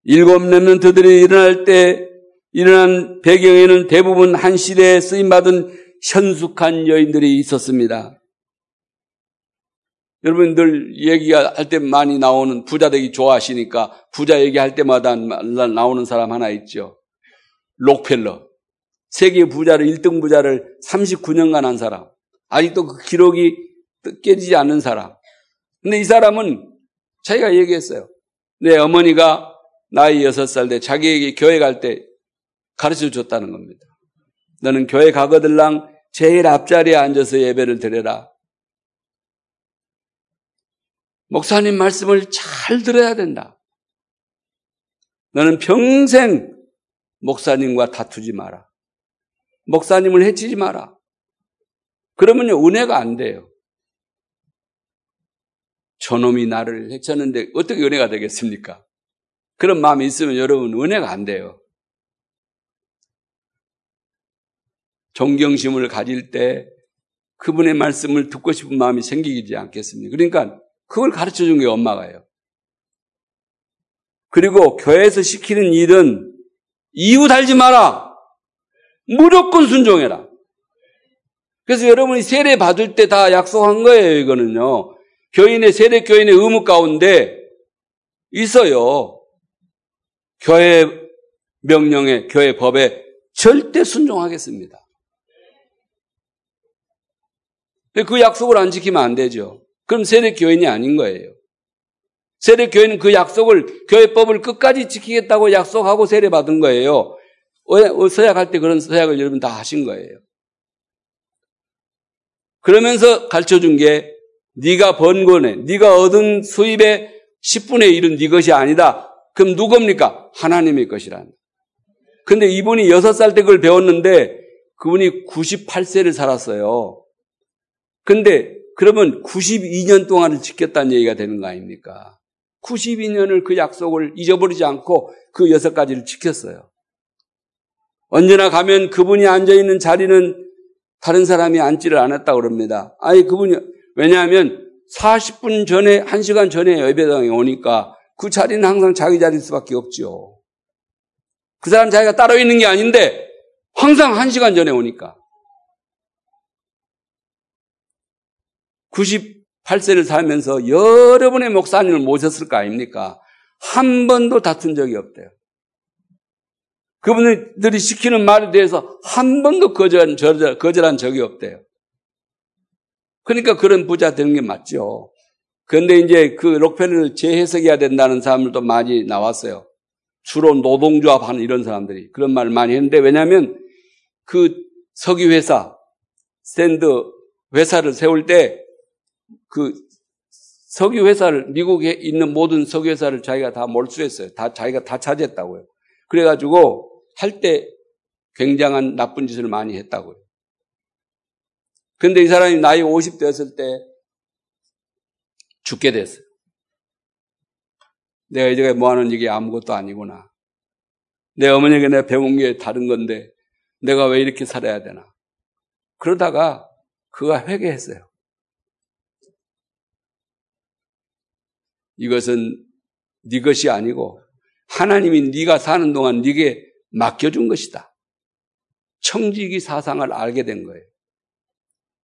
일곱 렘넌트들이 일어날 때 일어난 배경에는 대부분 한 시대에 쓰임받은 현숙한 여인들이 있었습니다. 여러분들 얘기할 때 많이 나오는 부자 되기 좋아하시니까 부자 얘기할 때마다 나오는 사람 하나 있죠. 록펠러. 세계 부자를 1등 부자를 39년간 한 사람. 아직도 그 기록이 깨지지 않는 사람. 근데 이 사람은 자기가 얘기했어요. 내 어머니가 나이 여섯 살 때 자기에게 교회 갈 때 가르쳐 줬다는 겁니다. 너는 교회 가거들랑 제일 앞자리에 앉아서 예배를 드려라. 목사님 말씀을 잘 들어야 된다. 너는 평생 목사님과 다투지 마라. 목사님을 해치지 마라. 그러면요, 은혜가 안 돼요. 저놈이 나를 해쳤는데 어떻게 은혜가 되겠습니까? 그런 마음이 있으면 여러분 은혜가 안 돼요. 존경심을 가질 때 그분의 말씀을 듣고 싶은 마음이 생기지 않겠습니까? 그러니까 그걸 가르쳐 준 게 엄마가요. 그리고 교회에서 시키는 일은 이유 달지 마라. 무조건 순종해라. 그래서 여러분이 세례 받을 때 다 약속한 거예요, 이거는요. 교인의 세례 교인의 의무 가운데 있어요. 교회 명령에 교회 법에 절대 순종하겠습니다. 그 약속을 안 지키면 안 되죠. 그럼 세례 교인이 아닌 거예요. 세례 교인은 그 약속을 교회법을 끝까지 지키겠다고 약속하고 세례 받은 거예요. 서약할 때 그런 서약을 여러분 다 하신 거예요. 그러면서 가르쳐 준 게 네가 번 거네. 네가 얻은 수입의 10분의 1은 네 것이 아니다. 그럼 누굽니까? 하나님의 것이란. 근데 이분이 여섯 살때 그걸 배웠는데 그분이 98세를 살았어요. 근데 그러면 92년 동안을 지켰다는 얘기가 되는 거 아닙니까? 92년을 그 약속을 잊어버리지 않고 그 여섯 가지를 지켰어요. 언제나 가면 그분이 앉아있는 자리는 다른 사람이 앉지를 않았다고 그럽니다. 아니, 그분이, 왜냐하면 40분 전에, 1시간 전에 예배당에 오니까 그 자리는 항상 자기 자리일 수밖에 없죠. 그 사람 자기가 따로 있는 게 아닌데 항상 1시간 전에 오니까. 98세를 살면서 여러 분의 목사님을 모셨을 거 아닙니까? 한 번도 다툰 적이 없대요. 그분들이 시키는 말에 대해서 한 번도 거절한, 거절한 적이 없대요. 그러니까 그런 부자 되는 게 맞죠. 그런데 이제 그 록펠러를 재해석해야 된다는 사람들도 많이 나왔어요. 주로 노동조합 하는 이런 사람들이 그런 말을 많이 했는데 왜냐하면 그 석유회사, 스탠드 회사를 세울 때 그 석유회사를, 미국에 있는 모든 석유회사를 자기가 다 몰수했어요. 다, 자기가 다 차지했다고요. 그래가지고 할 때 굉장한 나쁜 짓을 많이 했다고요. 근데 이 사람이 나이 50대였을 때 죽게 됐어요. 내가 이제 뭐 하는 일이 아무것도 아니구나. 내 어머니에게 내가 배운 게 다른 건데 내가 왜 이렇게 살아야 되나. 그러다가 그가 회개했어요. 이것은 네 것이 아니고 하나님이 네가 사는 동안 네게 맡겨준 것이다. 청지기 사상을 알게 된 거예요.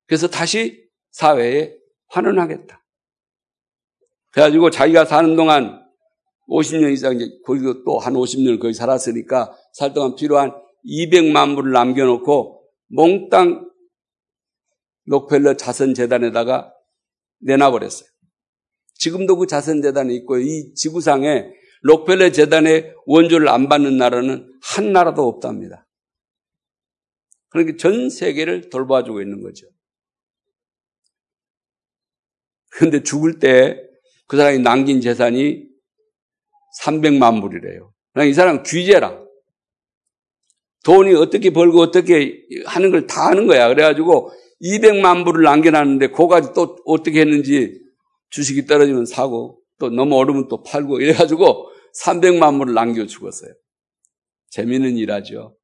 그래서 다시 사회에 환원하겠다. 그래가지고 자기가 사는 동안 50년 이상 이제 거기도 또 한 50년 거기 살았으니까 살 동안 필요한 200만 불을 남겨놓고 몽땅 록펠러 자선재단에다가 내놔버렸어요. 지금도 그 자선재단이 있고요. 이 지구상에 록펠러 재단의 원조를 안 받는 나라는 한 나라도 없답니다. 그러니까 전 세계를 돌봐주고 있는 거죠. 그런데 죽을 때 그 사람이 남긴 재산이 300만 불이래요. 이 사람 귀재라. 돈이 어떻게 벌고 어떻게 하는 걸 다 하는 거야. 그래가지고 200만 불을 남겨놨는데 그거까지 또 어떻게 했는지 주식이 떨어지면 사고 또 너무 오르면 또 팔고 이래가지고 300만 불을 남겨 죽었어요. 재미있는 일하죠.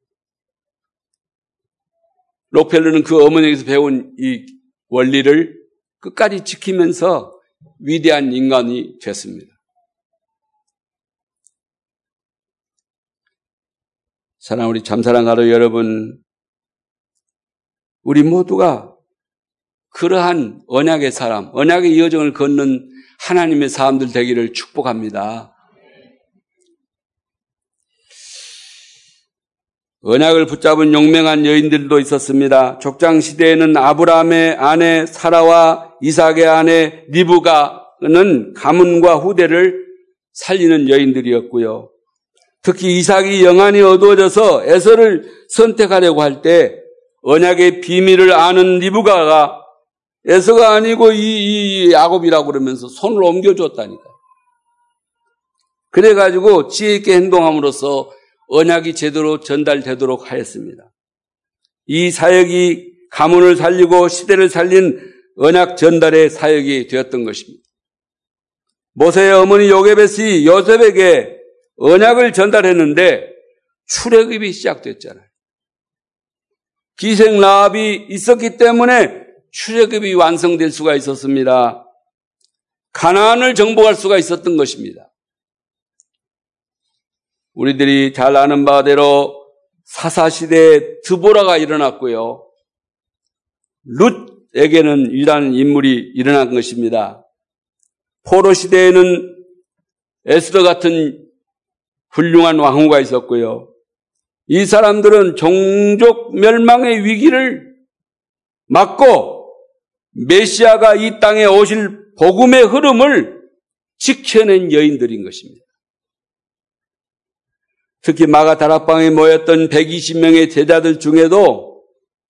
록펠러는 그 어머니에게서 배운 이 원리를 끝까지 지키면서 위대한 인간이 됐습니다. 사랑 우리 잠사랑 가도 여러분, 우리 모두가 그러한 언약의 사람, 언약의 여정을 걷는 하나님의 사람들 되기를 축복합니다. 언약을 붙잡은 용맹한 여인들도 있었습니다. 족장 시대에는 아브라함의 아내 사라와 이삭의 아내 리브가는 가문과 후대를 살리는 여인들이었고요. 특히 이삭이 영안이 어두워져서 에서를 선택하려고 할 때 언약의 비밀을 아는 리브가가 에서가 아니고 이, 이 야곱이라고 그러면서 손을 옮겨줬다니까. 그래가지고 지혜 있게 행동함으로써 언약이 제대로 전달되도록 하였습니다. 이 사역이 가문을 살리고 시대를 살린 언약 전달의 사역이 되었던 것입니다. 모세의 어머니 요게벳이 요셉에게 언약을 전달했는데 출애굽이 시작됐잖아요. 기생 라합이 있었기 때문에 출애굽이 완성될 수가 있었습니다. 가나안을 정복할 수가 있었던 것입니다. 우리들이 잘 아는 바대로 사사시대에 드보라가 일어났고요. 룻 에게는 이라는 인물이 일어난 것입니다. 포로 시대에는 에스더 같은 훌륭한 왕후가 있었고요. 이 사람들은 종족 멸망의 위기를 막고 메시아가 이 땅에 오실 복음의 흐름을 지켜낸 여인들인 것입니다. 특히 마가 다락방에 모였던 120명의 제자들 중에도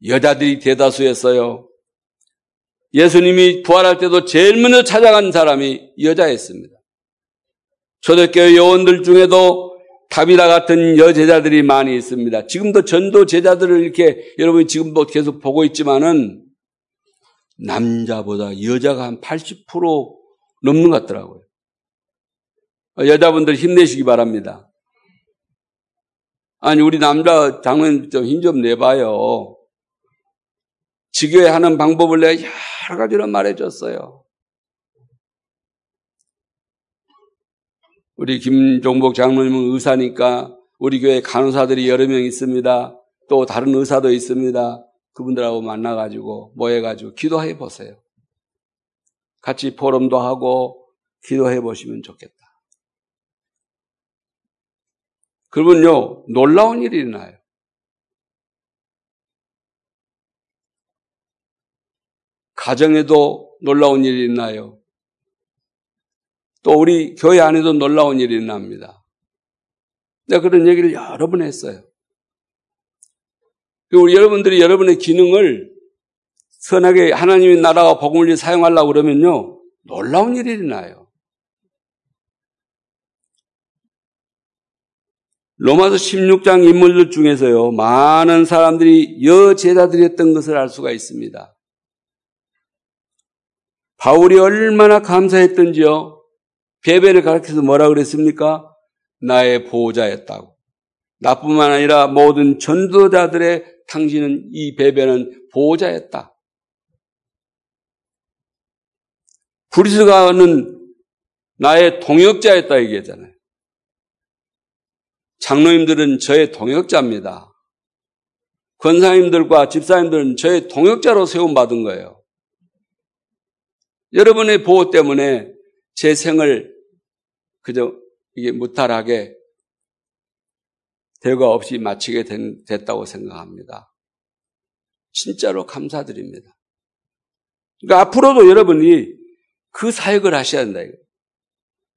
여자들이 대다수였어요. 예수님이 부활할 때도 제일 먼저 찾아간 사람이 여자였습니다. 초대교회 요원들 중에도 다비다 같은 여제자들이 많이 있습니다. 지금도 전도 제자들을 이렇게 여러분이 지금도 계속 보고 있지만은 남자보다 여자가 한 80% 넘는 것 같더라고요. 여자분들 힘내시기 바랍니다. 아니, 우리 남자 장로님 좀힘 좀 내봐요. 지교회 하는 방법을 내가 여러 가지로 말해줬어요. 우리 김종복 장로님은 의사니까 우리 교회 간호사들이 여러 명 있습니다. 또 다른 의사도 있습니다. 그분들하고 만나가지고 모여가지고 기도해 보세요. 같이 포럼도 하고 기도해 보시면 좋겠다. 그러면요, 놀라운 일이 일어나요. 가정에도 놀라운 일이 있나요? 또 우리 교회 안에도 놀라운 일이 일어납니다. 내가 그런 얘기를 여러 번 했어요. 우리 여러분들이 여러분의 기능을 선하게 하나님의 나라와 복음을 사용하려고 그러면요, 놀라운 일이 일어나요. 로마서 16장 인물들 중에서요, 많은 사람들이 여제자들이었던 것을 알 수가 있습니다. 바울이 얼마나 감사했던지요, 베베를 가르쳐서 뭐라 그랬습니까? 나의 보호자였다고. 나뿐만 아니라 모든 전도자들의 당신은 이 베베는 보호자였다. 브리스가는 나의 동역자였다 얘기했잖아요. 장로님들은 저의 동역자입니다. 권사님들과 집사님들은 저의 동역자로 세움받은 거예요. 여러분의 보호 때문에 제 생을 그저 이게 무탈하게 대가 없이 마치게 된, 됐다고 생각합니다. 진짜로 감사드립니다. 그러니까 앞으로도 여러분이 그 사역을 하셔야 한다.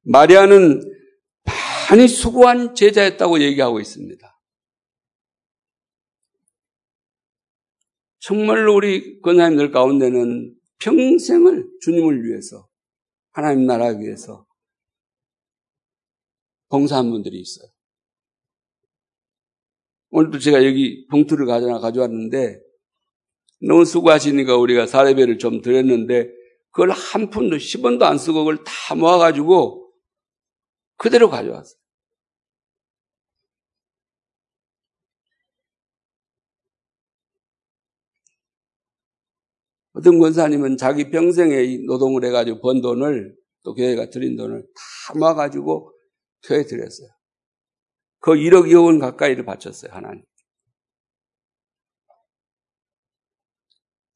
마리아는 많이 수고한 제자였다고 얘기하고 있습니다. 정말로 우리 권사님들 가운데는 평생을 주님을 위해서 하나님 나라 위해서 봉사한 분들이 있어요. 오늘도 제가 여기 봉투를 가져나 가져왔는데 너무 수고하시니까 우리가 사례비를 좀 드렸는데 그걸 한 푼도 10원도 안 쓰고 그걸 다 모아가지고 그대로 가져왔어요. 어떤 권사님은 자기 평생에 노동을 해가지고 번 돈을 또 교회가 드린 돈을 다 모아가지고 교회에 드렸어요. 그 1억 2억 원 가까이를 바쳤어요, 하나님.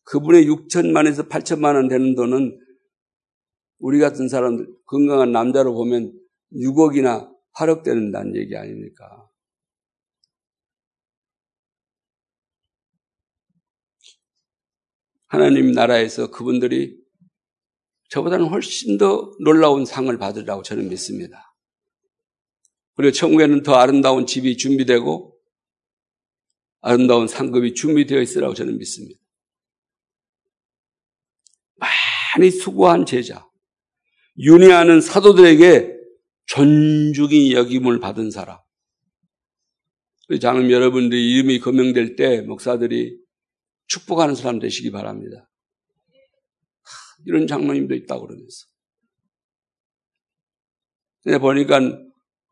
그분의 6천만에서 8천만 원 되는 돈은 우리 같은 사람들, 건강한 남자로 보면 6억이나 8억 되는다는 얘기 아닙니까? 하나님 나라에서 그분들이 저보다는 훨씬 더 놀라운 상을 받으라고 저는 믿습니다. 그리고 천국에는 더 아름다운 집이 준비되고 아름다운 상급이 준비되어 있으라고 저는 믿습니다. 많이 수고한 제자, 윤회하는 사도들에게 존중이 여김을 받은 사람. 장님 여러분들이 이름이 거명될 때 목사들이 축복하는 사람 되시기 바랍니다. 이런 장로님도 있다고 그러면서. 근데 보니까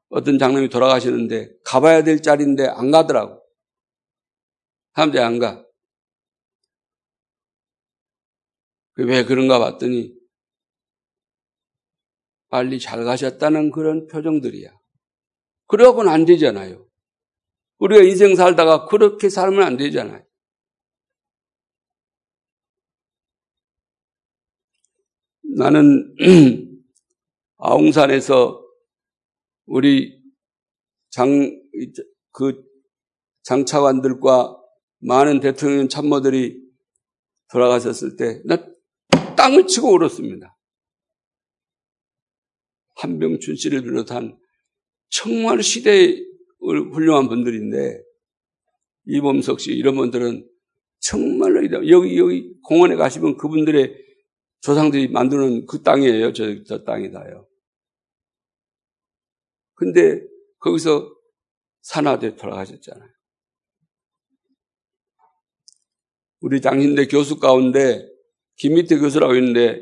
어떤 장로님이 돌아가시는데 가봐야 될 자리인데 안 가더라고. 사람들이 안 가. 왜 그런가 봤더니 빨리 잘 가셨다는 그런 표정들이야. 그러고는 안 되잖아요. 우리가 인생 살다가 그렇게 살면 안 되잖아요. 나는 아웅산에서 우리 장, 그 장차관들과 많은 대통령 참모들이 돌아가셨을 때, 나 땅을 치고 울었습니다. 한병춘 씨를 비롯한 정말 시대의 훌륭한 분들인데, 이범석 씨, 이런 분들은 정말로, 여기, 여기 공원에 가시면 그분들의 조상들이 만드는 그 땅이에요. 저, 저 땅이 다요. 근데 거기서 산화돼 돌아가셨잖아요. 우리 장신대 교수 가운데 김미태 교수라고 있는데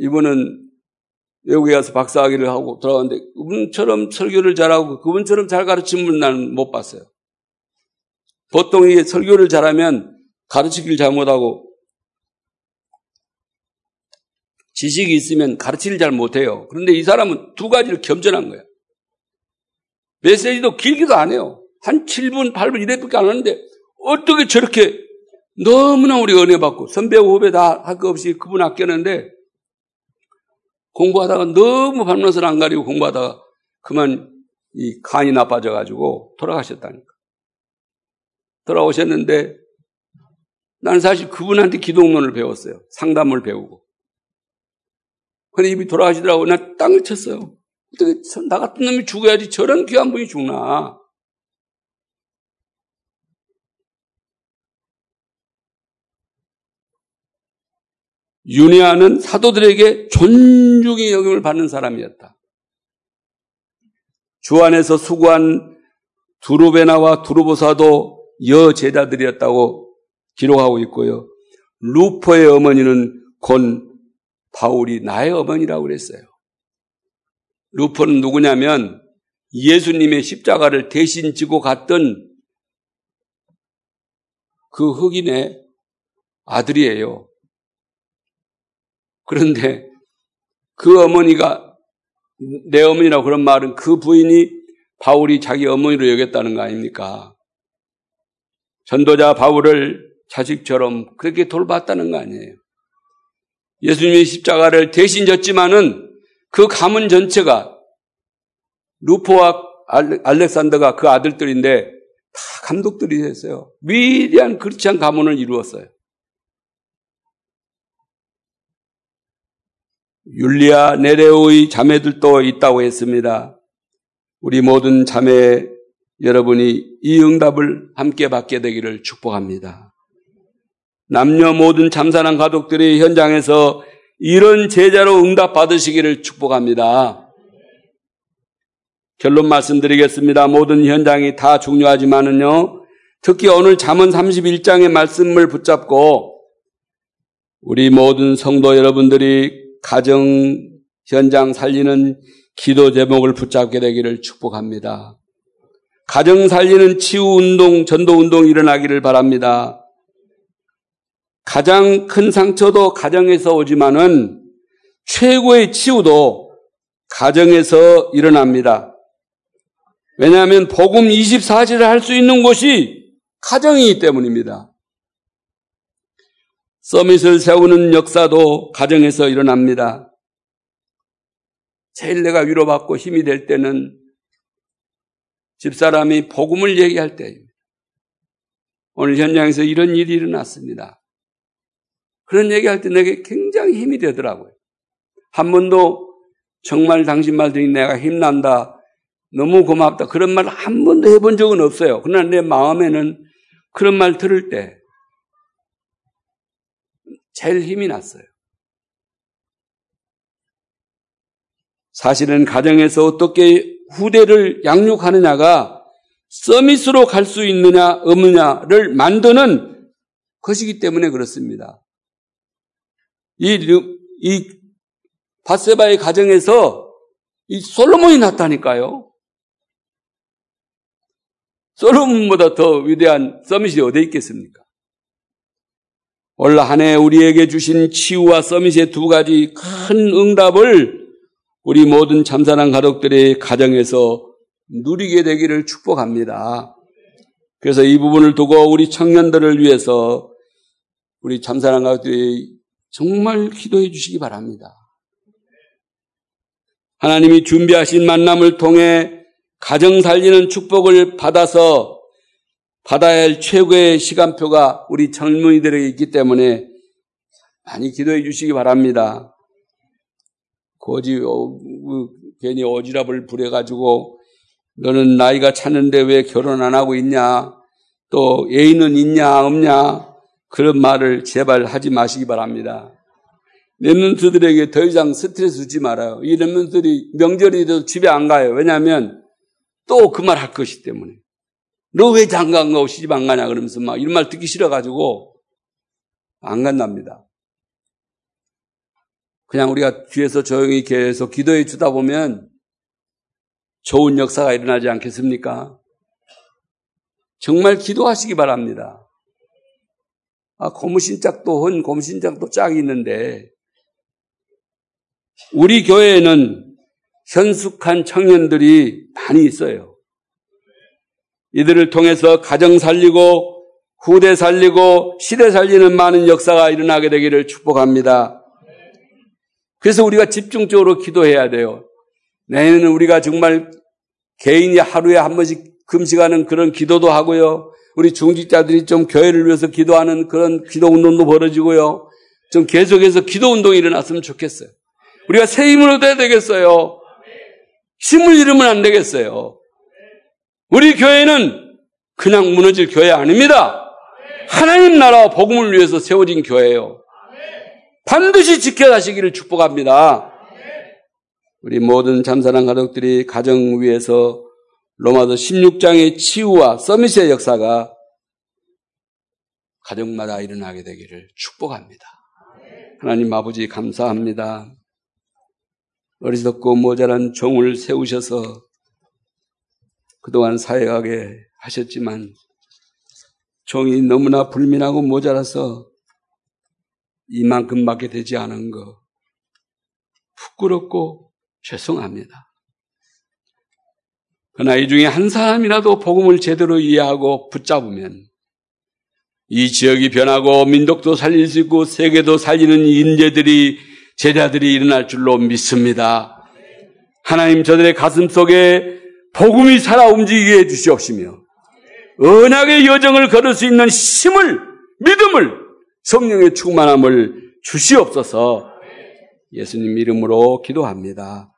이분은 외국에 가서 박사학위를 하고 돌아왔는데 그분처럼 설교를 잘하고 그분처럼 잘 가르치는 분 나는 못 봤어요. 보통 이게 설교를 잘하면 가르치기를 잘못하고 지식이 있으면 가르치기를 잘 못해요. 그런데 이 사람은 두 가지를 겸전한 거예요. 메시지도 길기도 안 해요. 한 7분, 8분 이래밖에 안 하는데 어떻게 저렇게 너무나 우리 은혜 받고 선배하고 후배 다 할 거 없이 그분 아꼈는데 공부하다가 너무 밤낮을 안 가리고 공부하다가 그만 이 간이 나빠져가지고 돌아가셨다니까. 돌아오셨는데 나는 사실 그분한테 기독론을 배웠어요. 상담을 배우고. 근데 입이 돌아가시더라고. 나 땅을 쳤어요. 어떻게 나 같은 놈이 죽어야지 저런 귀한 분이 죽나. 윤희아는 사도들에게 존중의 여김을 받는 사람이었다. 주 안에서 수고한 두루베나와 두루보사도 여 제자들이었다고 기록하고 있고요. 루퍼의 어머니는 곤 바울이 나의 어머니라고 그랬어요. 루퍼는 누구냐면 예수님의 십자가를 대신 지고 갔던 그 흑인의 아들이에요. 그런데 그 어머니가 내 어머니라고 그런 말은 그 부인이 바울이 자기 어머니로 여겼다는 거 아닙니까? 전도자 바울을 자식처럼 그렇게 돌봤다는 거 아니에요. 예수님이 십자가를 대신 졌지만은 그 가문 전체가 루포와 알렉산더가 그 아들들인데 다 감독들이 됐어요. 위대한 그리스찬 가문을 이루었어요. 율리아 네레오의 자매들도 있다고 했습니다. 우리 모든 자매 여러분이 이 응답을 함께 받게 되기를 축복합니다. 남녀 모든 참사랑 가족들이 현장에서 이런 제자로 응답 받으시기를 축복합니다. 결론 말씀드리겠습니다. 모든 현장이 다 중요하지만은요, 특히 오늘 잠언 31장의 말씀을 붙잡고 우리 모든 성도 여러분들이 가정 현장 살리는 기도 제목을 붙잡게 되기를 축복합니다. 가정 살리는 치유 운동, 전도 운동 일어나기를 바랍니다. 가장 큰 상처도 가정에서 오지만은 최고의 치유도 가정에서 일어납니다. 왜냐하면 복음 24시를 할 수 있는 곳이 가정이기 때문입니다. 서밋을 세우는 역사도 가정에서 일어납니다. 제일 내가 위로받고 힘이 될 때는 집사람이 복음을 얘기할 때입니다. 오늘 현장에서 이런 일이 일어났습니다. 그런 얘기할 때 내게 굉장히 힘이 되더라고요. 한 번도 정말 당신 말 들으니 내가 힘난다. 너무 고맙다. 그런 말 한 번도 해본 적은 없어요. 그러나 내 마음에는 그런 말 들을 때 제일 힘이 났어요. 사실은 가정에서 어떻게 후대를 양육하느냐가 서밋으로 갈 수 있느냐 없느냐를 만드는 것이기 때문에 그렇습니다. 이, 이 바세바의 가정에서 이 솔로몬이 났다니까요. 솔로몬보다 더 위대한 서밋이 어디 있겠습니까? 올 한해 우리에게 주신 치유와 서밋의 두 가지 큰 응답을 우리 모든 참사랑 가족들의 가정에서 누리게 되기를 축복합니다. 그래서 이 부분을 두고 우리 청년들을 위해서 우리 참사랑 가족들이 정말 기도해 주시기 바랍니다. 하나님이 준비하신 만남을 통해 가정 살리는 축복을 받아서 받아야 할 최고의 시간표가 우리 젊은이들에게 있기 때문에 많이 기도해 주시기 바랍니다. 거지, 어, 그, 괜히 어지랖을 부려가지고 너는 나이가 찼는데 왜 결혼 안 하고 있냐? 또 애인은 있냐 없냐? 그런 말을 제발 하지 마시기 바랍니다. 랩런트들에게 더 이상 스트레스 주지 말아요. 이 랩런트들이 명절이 돼도 집에 안 가요. 왜냐하면 또 그 말 할 것이기 때문에. 너 왜 장가 안 가고 시집 안 가냐 그러면서 막 이런 말 듣기 싫어가지고 안 간답니다. 그냥 우리가 뒤에서 조용히 계속 기도해 주다 보면 좋은 역사가 일어나지 않겠습니까? 정말 기도하시기 바랍니다. 아, 고무신짝도 헌 고무신짝도 짝이 있는데 우리 교회에는 현숙한 청년들이 많이 있어요. 이들을 통해서 가정 살리고 후대 살리고 시대 살리는 많은 역사가 일어나게 되기를 축복합니다. 그래서 우리가 집중적으로 기도해야 돼요. 내년은 우리가 정말 개인이 하루에 한 번씩 금식하는 그런 기도도 하고요. 우리 중직자들이 좀 교회를 위해서 기도하는 그런 기도 운동도 벌어지고요. 좀 계속해서 기도 운동이 일어났으면 좋겠어요. 우리가 새 힘을 얻어야 되겠어요. 힘을 잃으면 안 되겠어요. 우리 교회는 그냥 무너질 교회 아닙니다. 하나님 나라와 복음을 위해서 세워진 교회예요. 반드시 지켜가시기를 축복합니다. 우리 모든 잠사랑 가족들이 가정 위에서 로마서 16장의 치유와 서밋의 역사가 가정마다 일어나게 되기를 축복합니다. 하나님 아버지 감사합니다. 어리석고 모자란 종을 세우셔서 그동안 사역하게 하셨지만 종이 너무나 불민하고 모자라서 이만큼밖에 되지 않은 거 부끄럽고 죄송합니다. 그러나 이 중에 한 사람이라도 복음을 제대로 이해하고 붙잡으면 이 지역이 변하고 민족도 살릴 수 있고 세계도 살리는 인재들이 제자들이 일어날 줄로 믿습니다. 하나님 저들의 가슴 속에 복음이 살아 움직이게 해 주시옵시며 언약의 여정을 걸을 수 있는 힘을 믿음을 성령의 충만함을 주시옵소서 예수님 이름으로 기도합니다.